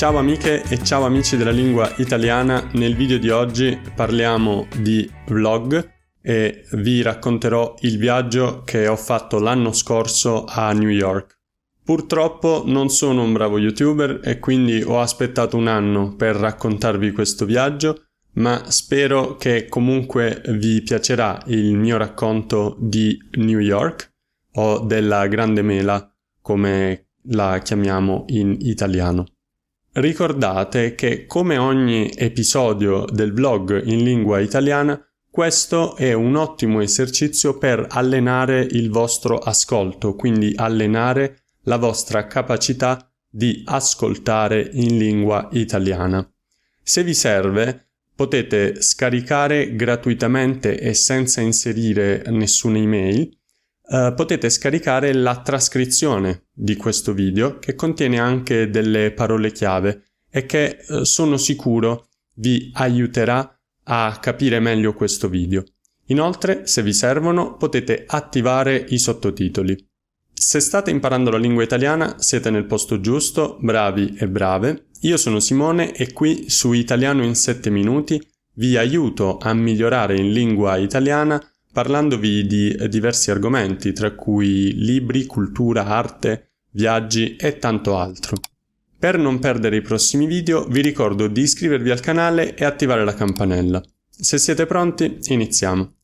Ciao amiche e ciao amici della lingua italiana, nel video di oggi parliamo di vlog e vi racconterò il viaggio che ho fatto l'anno scorso a New York. Purtroppo non sono un bravo youtuber e quindi ho aspettato un anno per raccontarvi questo viaggio, ma spero che comunque vi piacerà il mio racconto di New York o della Grande Mela come la chiamiamo in italiano. Ricordate che come ogni episodio del vlog in lingua italiana, questo è un ottimo esercizio per allenare il vostro ascolto, quindi allenare la vostra capacità di ascoltare in lingua italiana. Se vi serve, potete scaricare gratuitamente e senza inserire nessuna email Uh, potete scaricare la trascrizione di questo video che contiene anche delle parole chiave e che uh, sono sicuro vi aiuterà a capire meglio questo video. Inoltre, se vi servono, potete attivare i sottotitoli. Se state imparando la lingua italiana, siete nel posto giusto, bravi e brave. Io sono Simone e qui su Italiano in 7 minuti vi aiuto a migliorare in lingua italiana parlandovi di diversi argomenti, tra cui libri, cultura, arte, viaggi e tanto altro. Per non perdere i prossimi video vi ricordo di iscrivervi al canale e attivare la campanella. Se siete pronti, iniziamo.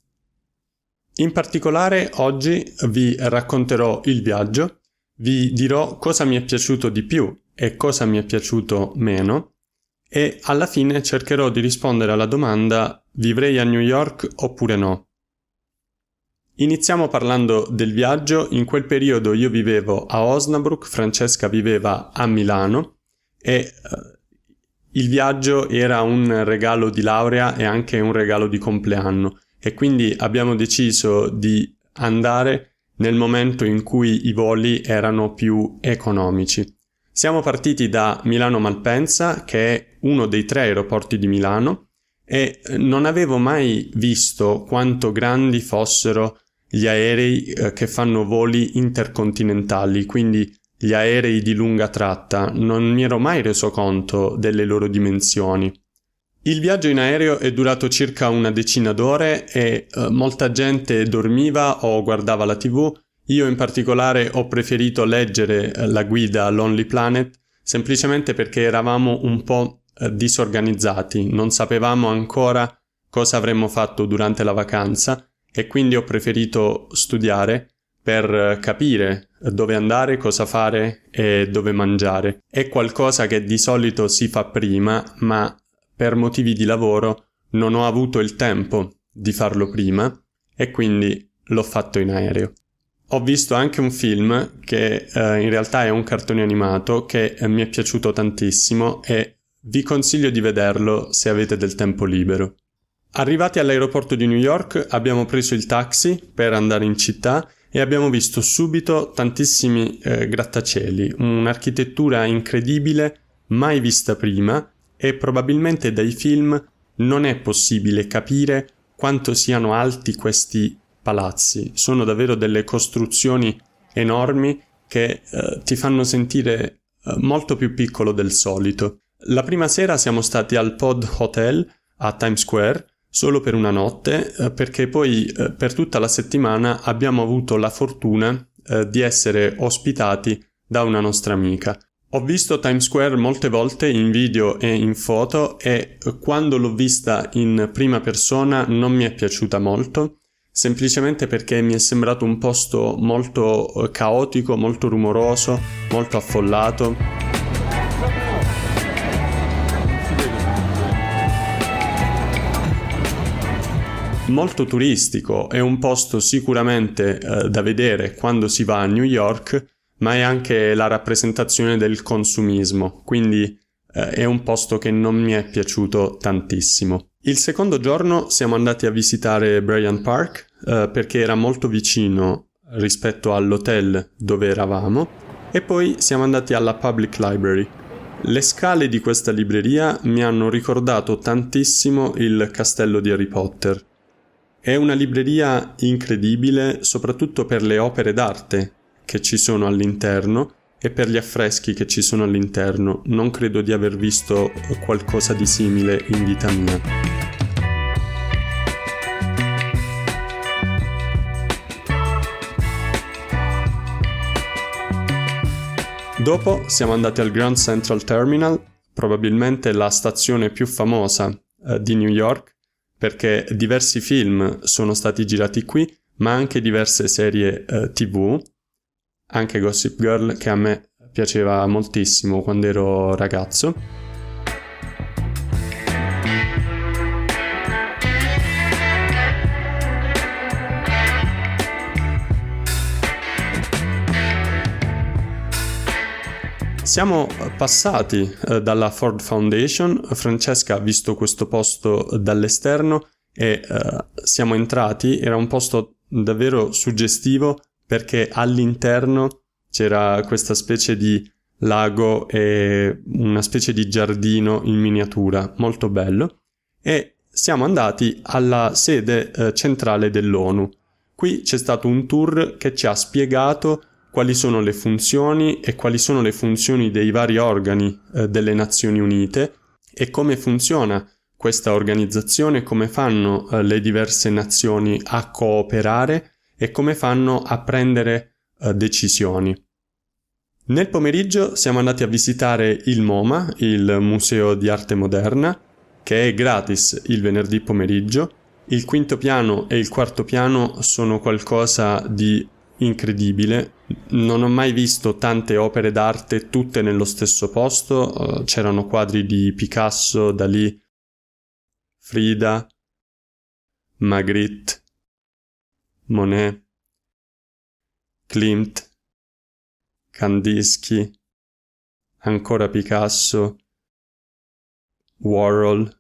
In particolare oggi vi racconterò il viaggio, vi dirò cosa mi è piaciuto di più e cosa mi è piaciuto meno e alla fine cercherò di rispondere alla domanda vivrei a New York oppure no. Iniziamo parlando del viaggio. In quel periodo io vivevo a Osnabrück, Francesca viveva a Milano e uh, il viaggio era un regalo di laurea e anche un regalo di compleanno e quindi abbiamo deciso di andare nel momento in cui i voli erano più economici. Siamo partiti da Milano Malpensa, che è uno dei tre aeroporti di Milano, e non avevo mai visto quanto grandi fossero gli aerei eh, che fanno voli intercontinentali, quindi gli aerei di lunga tratta, non mi ero mai reso conto delle loro dimensioni. Il viaggio in aereo è durato circa una decina d'ore e eh, molta gente dormiva o guardava la tv. Io in particolare ho preferito leggere eh, la guida Lonely Planet semplicemente perché eravamo un po' eh, disorganizzati, non sapevamo ancora cosa avremmo fatto durante la vacanza e quindi ho preferito studiare per capire dove andare, cosa fare e dove mangiare. È qualcosa che di solito si fa prima, ma per motivi di lavoro non ho avuto il tempo di farlo prima e quindi l'ho fatto in aereo. Ho visto anche un film che eh, in realtà è un cartone animato che eh, mi è piaciuto tantissimo e vi consiglio di vederlo se avete del tempo libero. Arrivati all'aeroporto di New York abbiamo preso il taxi per andare in città e abbiamo visto subito tantissimi eh, grattacieli, un'architettura incredibile mai vista prima e probabilmente dai film non è possibile capire quanto siano alti questi palazzi. Sono davvero delle costruzioni enormi che eh, ti fanno sentire eh, molto più piccolo del solito. La prima sera siamo stati al Pod Hotel a Times Square solo per una notte, eh, perché poi eh, per tutta la settimana abbiamo avuto la fortuna eh, di essere ospitati da una nostra amica. Ho visto Times Square molte volte in video e in foto e quando l'ho vista in prima persona non mi è piaciuta molto, semplicemente perché mi è sembrato un posto molto caotico, molto rumoroso, molto affollato. Molto turistico, è un posto sicuramente eh, da vedere quando si va a New York, ma è anche la rappresentazione del consumismo, quindi eh, è un posto che non mi è piaciuto tantissimo. Il secondo giorno siamo andati a visitare Bryant Park eh, perché era molto vicino rispetto all'hotel dove eravamo e poi siamo andati alla Public Library. Le scale di questa libreria mi hanno ricordato tantissimo il castello di Harry Potter. È una libreria incredibile soprattutto per le opere d'arte che ci sono all'interno e per gli affreschi che ci sono all'interno. Non credo di aver visto qualcosa di simile in vita mia. Dopo siamo andati al Grand Central Terminal, probabilmente la stazione più famosa eh, di New York, perché diversi film sono stati girati qui, ma anche diverse serie eh, tv, anche Gossip Girl che a me piaceva moltissimo quando ero ragazzo. Siamo passati eh, dalla Ford Foundation, Francesca ha visto questo posto dall'esterno e eh, siamo entrati, era un posto davvero suggestivo perché all'interno c'era questa specie di lago e una specie di giardino in miniatura, molto bello, e siamo andati alla sede eh, centrale dell'ONU. Qui c'è stato un tour che ci ha spiegato quali sono le funzioni e quali sono le funzioni dei vari organi eh, delle Nazioni Unite e come funziona questa organizzazione, come fanno eh, le diverse nazioni a cooperare e come fanno a prendere eh, decisioni. Nel pomeriggio siamo andati a visitare il MoMA, il Museo di Arte Moderna, che è gratis il venerdì pomeriggio. Il quinto piano e il quarto piano sono qualcosa di incredibile. Non ho mai visto tante opere d'arte tutte nello stesso posto. Uh, c'erano quadri di Picasso, Dalì, Frida, Magritte, Monet, Klimt, Kandinsky, ancora Picasso, Warhol.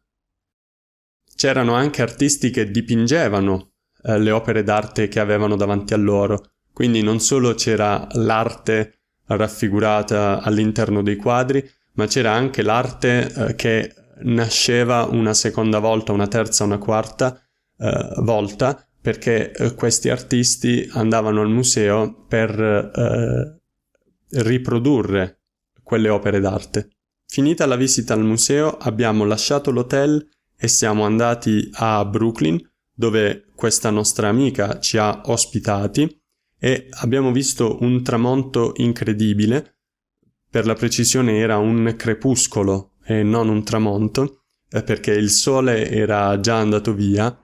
C'erano anche artisti che dipingevano eh, le opere d'arte che avevano davanti a loro quindi non solo c'era l'arte raffigurata all'interno dei quadri, ma c'era anche l'arte eh, che nasceva una seconda volta, una terza, una quarta eh, volta, perché eh, questi artisti andavano al museo per eh, riprodurre quelle opere d'arte. Finita la visita al museo abbiamo lasciato l'hotel e siamo andati a Brooklyn, dove questa nostra amica ci ha ospitati e abbiamo visto un tramonto incredibile, per la precisione era un crepuscolo e non un tramonto, eh, perché il sole era già andato via,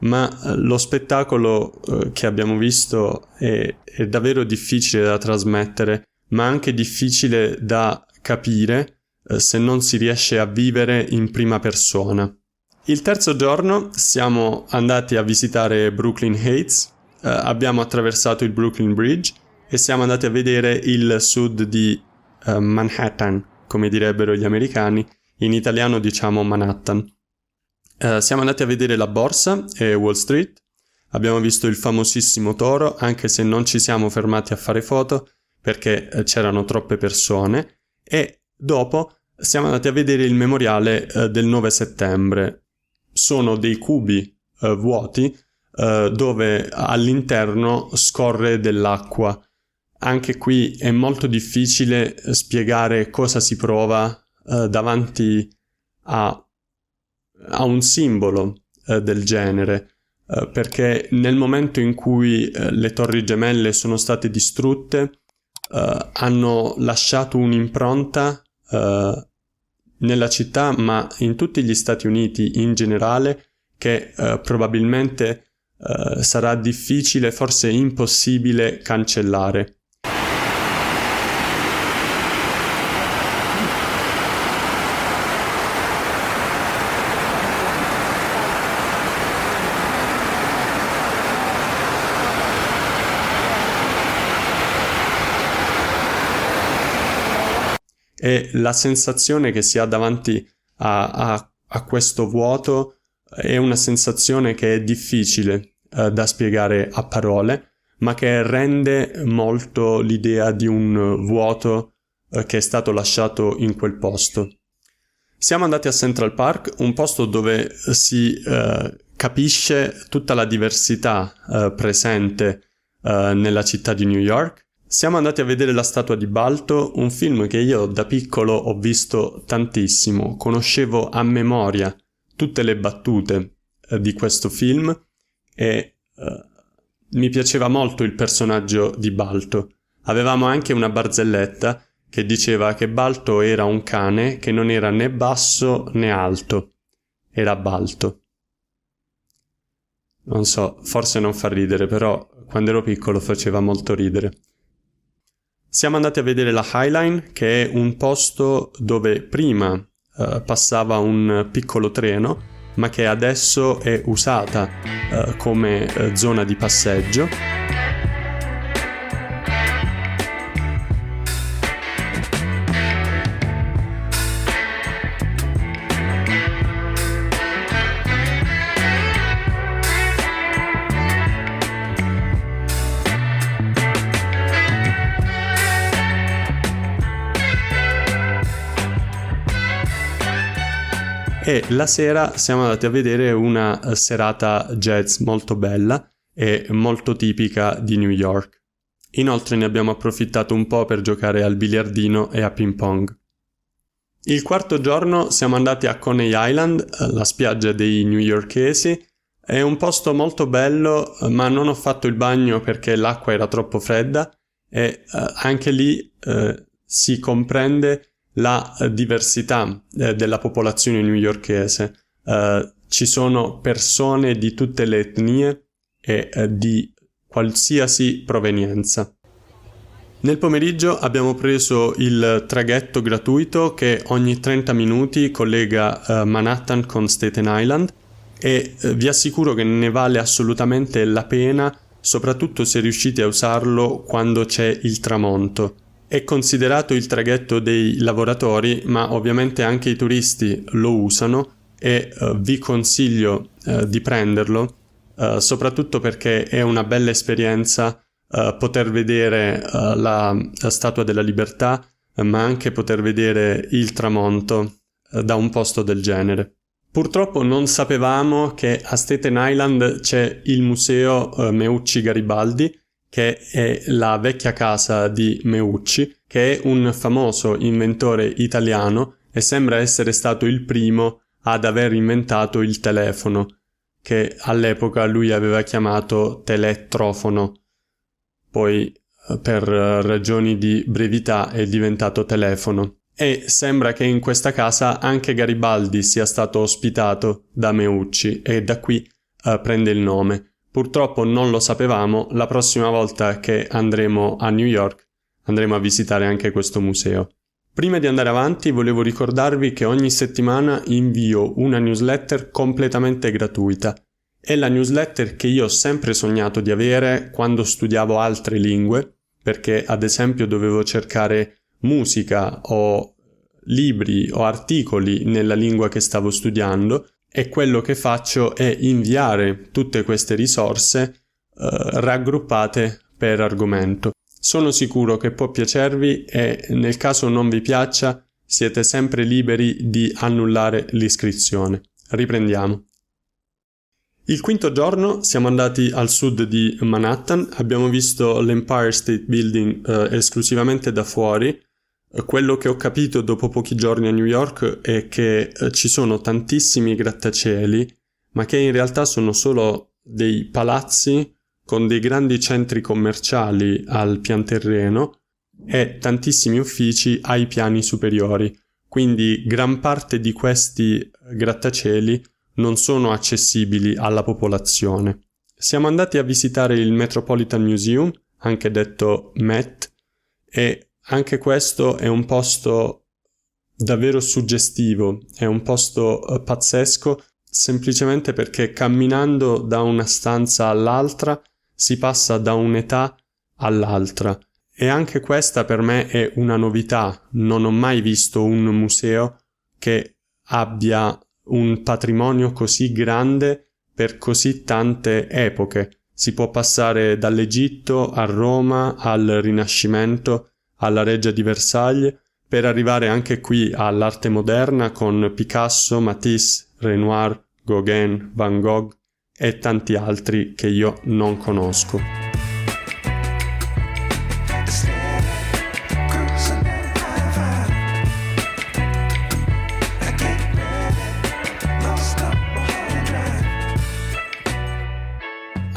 ma eh, lo spettacolo eh, che abbiamo visto è, è davvero difficile da trasmettere, ma anche difficile da capire se non si riesce a vivere in prima persona. Il terzo giorno siamo andati a visitare Brooklyn Heights, abbiamo attraversato il Brooklyn Bridge e siamo andati a vedere il sud di eh, Manhattan, come direbbero gli americani, in italiano diciamo Manhattan. Eh, siamo andati a vedere la borsa e Wall Street, abbiamo visto il famosissimo toro, anche se non ci siamo fermati a fare foto perché eh, c'erano troppe persone, e dopo siamo andati a vedere il memoriale eh, del 9 settembre. Sono dei cubi eh, vuoti eh, dove all'interno scorre dell'acqua. Anche qui è molto difficile spiegare cosa si prova uh, davanti a, a, un simbolo uh, del genere, perché nel momento in cui le torri gemelle sono state distrutte, hanno lasciato un'impronta nella città, ma in tutti gli Stati Uniti in generale, che probabilmente uh, sarà difficile, forse impossibile cancellare. e la sensazione che si ha davanti a, a, a questo vuoto è una sensazione che è difficile eh, da spiegare a parole, ma che rende molto l'idea di un vuoto eh, che è stato lasciato in quel posto. Siamo andati a Central Park, un posto dove si eh, capisce tutta la diversità eh, presente nella città di New York. Siamo andati a vedere la statua di Balto, un film che io da piccolo ho visto tantissimo, conoscevo a memoria tutte le battute di questo film e eh, mi piaceva molto il personaggio di Balto. Avevamo anche una barzelletta che diceva che Balto era un cane che non era né basso né alto, era Balto. Non so, forse non fa ridere, però quando ero piccolo faceva molto ridere. Siamo andati a vedere la Highline, che è un posto dove prima eh, passava un piccolo treno, ma che adesso è usata eh, come eh, zona di passeggio e la sera siamo andati a vedere una eh, serata jazz molto bella e molto tipica di New York. Inoltre ne abbiamo approfittato un po' per giocare al biliardino e a ping pong. Il quarto giorno siamo andati a Coney Island, eh, la spiaggia dei newyorkesi. È un posto molto bello, eh, ma non ho fatto il bagno perché l'acqua era troppo fredda e anche lì uh, si comprende la eh, diversità eh, della popolazione newyorkese. Uh, ci sono persone di tutte le etnie e uh, di qualsiasi provenienza. Nel pomeriggio abbiamo preso il traghetto gratuito che ogni 30 minuti collega uh, Manhattan con Staten Island e vi assicuro che ne vale assolutamente la pena, soprattutto se riuscite a usarlo quando c'è il tramonto è considerato il traghetto dei lavoratori, ma ovviamente anche i turisti lo usano e uh, vi consiglio uh, di prenderlo, uh, soprattutto perché è una bella esperienza poter vedere la, la, Statua della Libertà, ma anche poter vedere il tramonto da un posto del genere. Purtroppo non sapevamo che a Staten Island c'è il museo Meucci Garibaldi, che è la vecchia casa di Meucci, che è un famoso inventore italiano e sembra essere stato il primo ad aver inventato il telefono, che all'epoca lui aveva chiamato telettrofono. Poi eh, per ragioni di brevità è diventato telefono. E sembra che in questa casa anche Garibaldi sia stato ospitato da Meucci e da qui uh, prende il nome. Purtroppo non lo sapevamo, la prossima volta che andremo a New York andremo a visitare anche questo museo. Prima di andare avanti volevo ricordarvi che ogni settimana invio una newsletter completamente gratuita. È la newsletter che io ho sempre sognato di avere quando studiavo altre lingue, perché ad esempio dovevo cercare musica o libri o articoli nella lingua che stavo studiando e quello che faccio è inviare tutte queste risorse eh, raggruppate per argomento. Sono sicuro che può piacervi e nel caso non vi piaccia siete sempre liberi di annullare l'iscrizione. Riprendiamo. Il quinto giorno siamo andati al sud di Manhattan, abbiamo visto l'Empire State Building eh, esclusivamente da fuori quello che ho capito dopo pochi giorni a New York è che eh, ci sono tantissimi grattacieli, ma che in realtà sono solo dei palazzi con dei grandi centri commerciali al pian terreno e tantissimi uffici ai piani superiori. Quindi gran parte di questi grattacieli non sono accessibili alla popolazione. Siamo andati a visitare il Metropolitan Museum, anche detto MET, e anche questo è un posto davvero suggestivo, è un posto uh, pazzesco semplicemente perché camminando da una stanza all'altra si passa da un'età all'altra e anche questa per me è una novità. Non ho mai visto un museo che abbia un patrimonio così grande per così tante epoche. Si può passare dall'Egitto a Roma al Rinascimento, alla Reggia di Versailles, per arrivare anche qui all'arte moderna con Picasso, Matisse, Renoir, Gauguin, Van Gogh e tanti altri che io non conosco.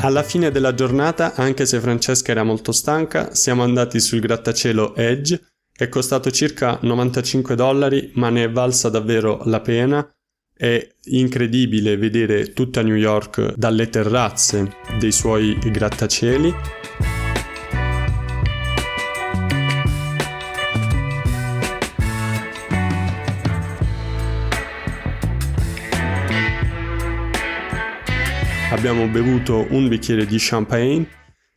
Alla fine della giornata, anche se Francesca era molto stanca, siamo andati sul grattacielo Edge, è costato circa 95 dollari, ma ne è valsa davvero la pena. È incredibile vedere tutta New York dalle terrazze dei suoi grattacieli abbiamo bevuto un bicchiere di champagne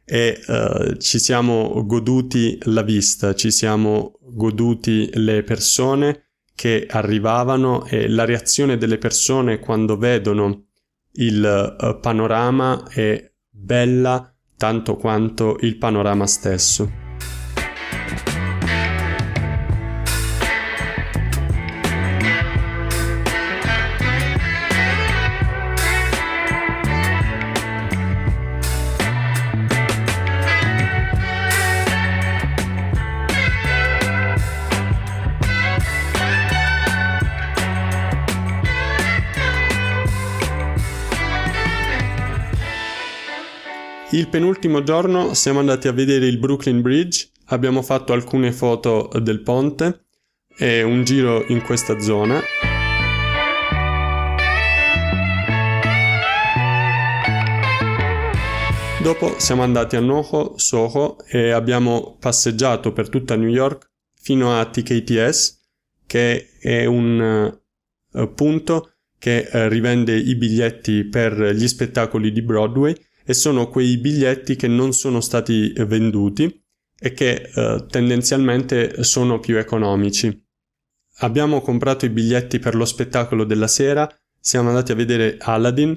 e uh, ci siamo goduti la vista, ci siamo goduti le persone che arrivavano e la reazione delle persone quando vedono il uh, panorama è bella tanto quanto il panorama stesso. Il penultimo giorno siamo andati a vedere il Brooklyn Bridge, abbiamo fatto alcune foto del ponte e un giro in questa zona. Dopo siamo andati a Noho, Soho e abbiamo passeggiato per tutta New York fino a TKTS, che è un uh, punto che uh, rivende i biglietti per gli spettacoli di Broadway e sono quei biglietti che non sono stati venduti e che eh, tendenzialmente sono più economici. Abbiamo comprato i biglietti per lo spettacolo della sera, siamo andati a vedere Aladdin.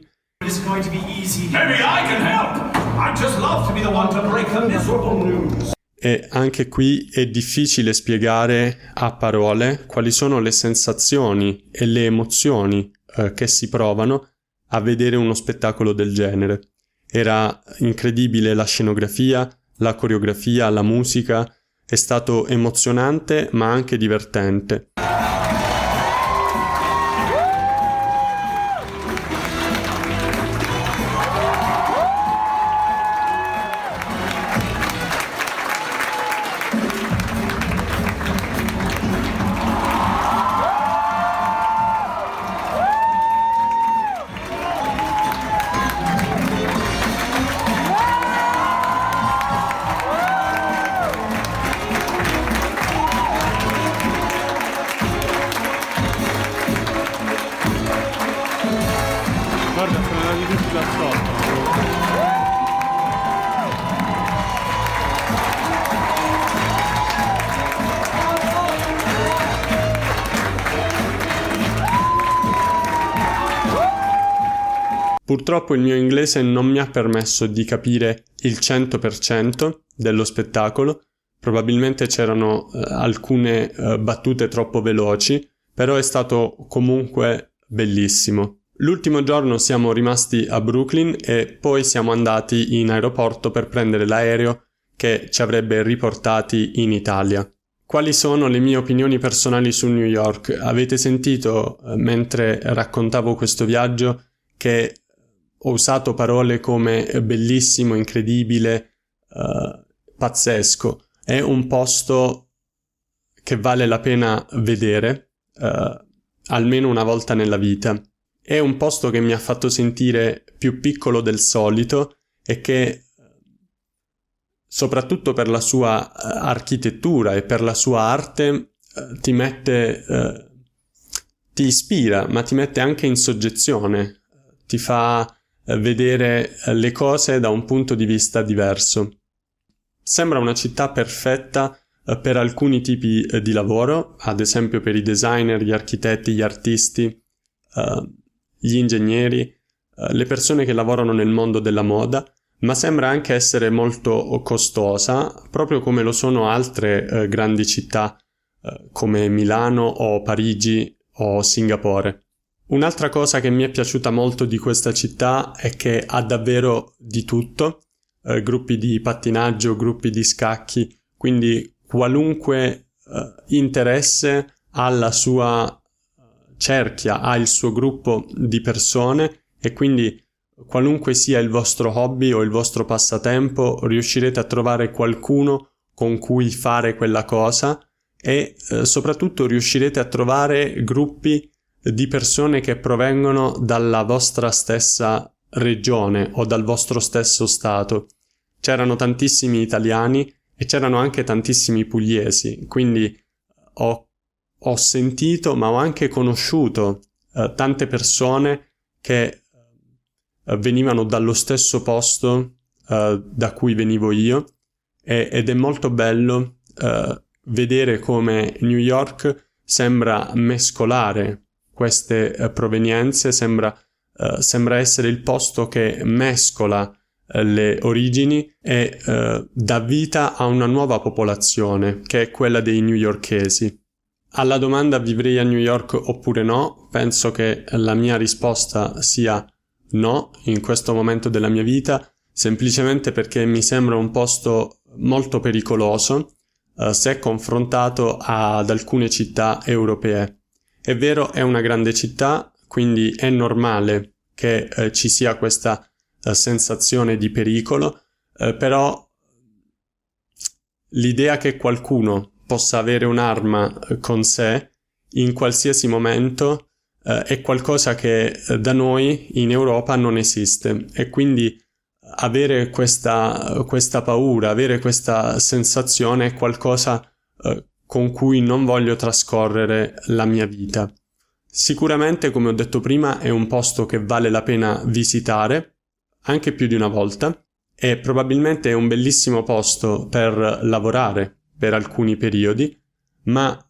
E anche qui è difficile spiegare a parole quali sono le sensazioni e le emozioni eh, che si provano a vedere uno spettacolo del genere. Era incredibile la scenografia, la coreografia, la musica, è stato emozionante ma anche divertente. Purtroppo il mio inglese non mi ha permesso di capire il 100% dello spettacolo, probabilmente c'erano eh, alcune eh, battute troppo veloci, però è stato comunque bellissimo. L'ultimo giorno siamo rimasti a Brooklyn e poi siamo andati in aeroporto per prendere l'aereo che ci avrebbe riportati in Italia. Quali sono le mie opinioni personali su New York? Avete sentito eh, mentre raccontavo questo viaggio che ho usato parole come bellissimo, incredibile, uh, pazzesco. È un posto che vale la pena vedere uh, almeno una volta nella vita. È un posto che mi ha fatto sentire più piccolo del solito e che soprattutto per la sua uh, architettura e per la sua arte ti mette ti ispira, ma ti mette anche in soggezione, ti fa vedere eh, le cose da un punto di vista diverso. Sembra una città perfetta eh, per alcuni tipi eh, di lavoro, ad esempio per i designer, gli architetti, gli artisti, eh, gli ingegneri, le persone che lavorano nel mondo della moda, ma sembra anche essere molto costosa, proprio come lo sono altre grandi città come Milano o Parigi o Singapore. Un'altra cosa che mi è piaciuta molto di questa città è che ha davvero di tutto, eh, gruppi di pattinaggio, gruppi di scacchi, quindi qualunque eh, interesse ha la sua eh, cerchia, ha il suo gruppo di persone e quindi qualunque sia il vostro hobby o il vostro passatempo, riuscirete a trovare qualcuno con cui fare quella cosa e eh, soprattutto riuscirete a trovare gruppi di persone che provengono dalla vostra stessa regione o dal vostro stesso stato. C'erano tantissimi italiani e c'erano anche tantissimi pugliesi, quindi ho, ho sentito ma ho anche conosciuto eh, tante persone che eh, venivano dallo stesso posto eh, da cui venivo io e, ed è molto bello eh, vedere come New York sembra mescolare queste eh, provenienze, sembra, eh, sembra essere il posto che mescola le origini e eh, dà vita a una nuova popolazione, che è quella dei newyorkesi. Alla domanda vivrei a New York oppure no, penso che la mia risposta sia no in questo momento della mia vita, semplicemente perché mi sembra un posto molto pericoloso eh, se confrontato ad alcune città europee. È vero, è una grande città, quindi è normale che eh, ci sia questa sensazione di pericolo, eh, però l'idea che qualcuno possa avere un'arma eh, con sé in qualsiasi momento eh, è qualcosa che eh, da noi in Europa non esiste. E quindi avere questa, questa paura, avere questa sensazione è qualcosa eh, con cui non voglio trascorrere la mia vita. Sicuramente, come ho detto prima, è un posto che vale la pena visitare anche più di una volta e probabilmente è un bellissimo posto per lavorare per alcuni periodi, ma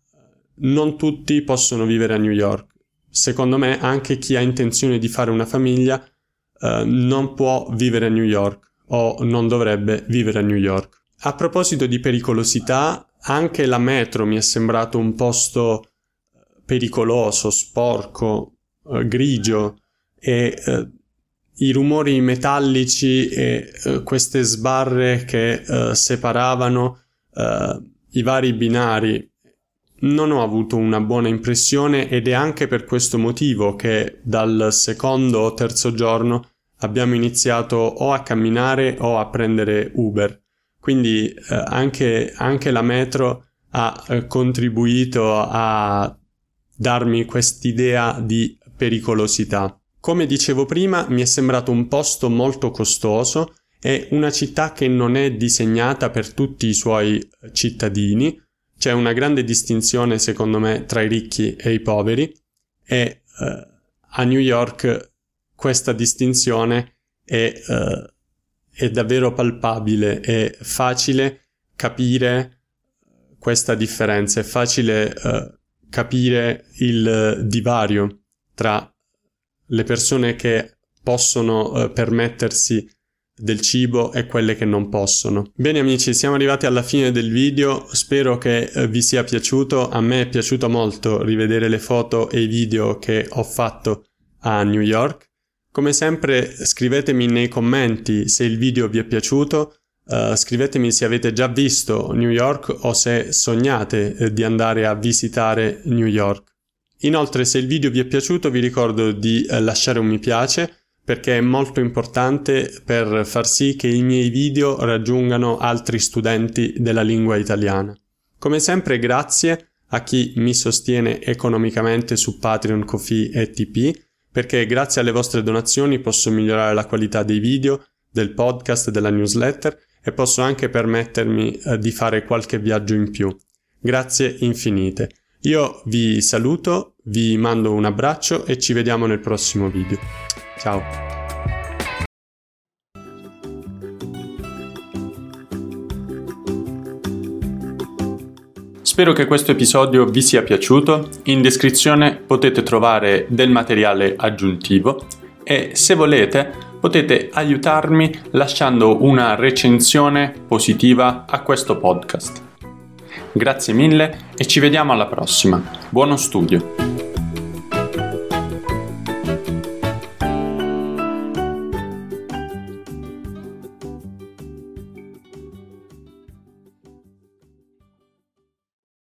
non tutti possono vivere a New York. Secondo me anche chi ha intenzione di fare una famiglia eh, non può vivere a New York o non dovrebbe vivere a New York. A proposito di pericolosità, anche la metro mi è sembrato un posto pericoloso, sporco, eh, grigio e eh, i rumori metallici e uh, queste sbarre che uh, separavano uh, i vari binari non ho avuto una buona impressione ed è anche per questo motivo che dal secondo o terzo giorno abbiamo iniziato o a camminare o a prendere Uber. Quindi anche, anche, la metro ha contribuito a darmi quest'idea di pericolosità. Come dicevo prima, mi è sembrato un posto molto costoso e una città che non è disegnata per tutti i suoi cittadini. C'è una grande distinzione, secondo me, tra i ricchi e i poveri e eh, a New York questa distinzione è, eh, è davvero palpabile, è facile capire questa differenza, è facile eh, capire il divario tra le persone che possono eh, permettersi del cibo e quelle che non possono. Bene amici, siamo arrivati alla fine del video, spero che eh, vi sia piaciuto, a me è piaciuto molto rivedere le foto e i video che ho fatto a New York. Come sempre scrivetemi nei commenti se il video vi è piaciuto, uh, scrivetemi se avete già visto New York o se sognate eh, di andare a visitare New York. Inoltre se il video vi è piaciuto vi ricordo di eh, lasciare un mi piace perché è molto importante per far sì che i miei video raggiungano altri studenti della lingua italiana. Come sempre grazie a chi mi sostiene economicamente su Patreon, Kofi e TP perché grazie alle vostre donazioni posso migliorare la qualità dei video, del podcast, della newsletter e posso anche permettermi eh, di fare qualche viaggio in più. Grazie infinite. Io vi saluto, vi mando un abbraccio e ci vediamo nel prossimo video. Ciao! Spero che questo episodio vi sia piaciuto. In descrizione potete trovare del materiale aggiuntivo e se volete potete aiutarmi lasciando una recensione positiva a questo podcast. Grazie mille e ci vediamo alla prossima. Buono studio!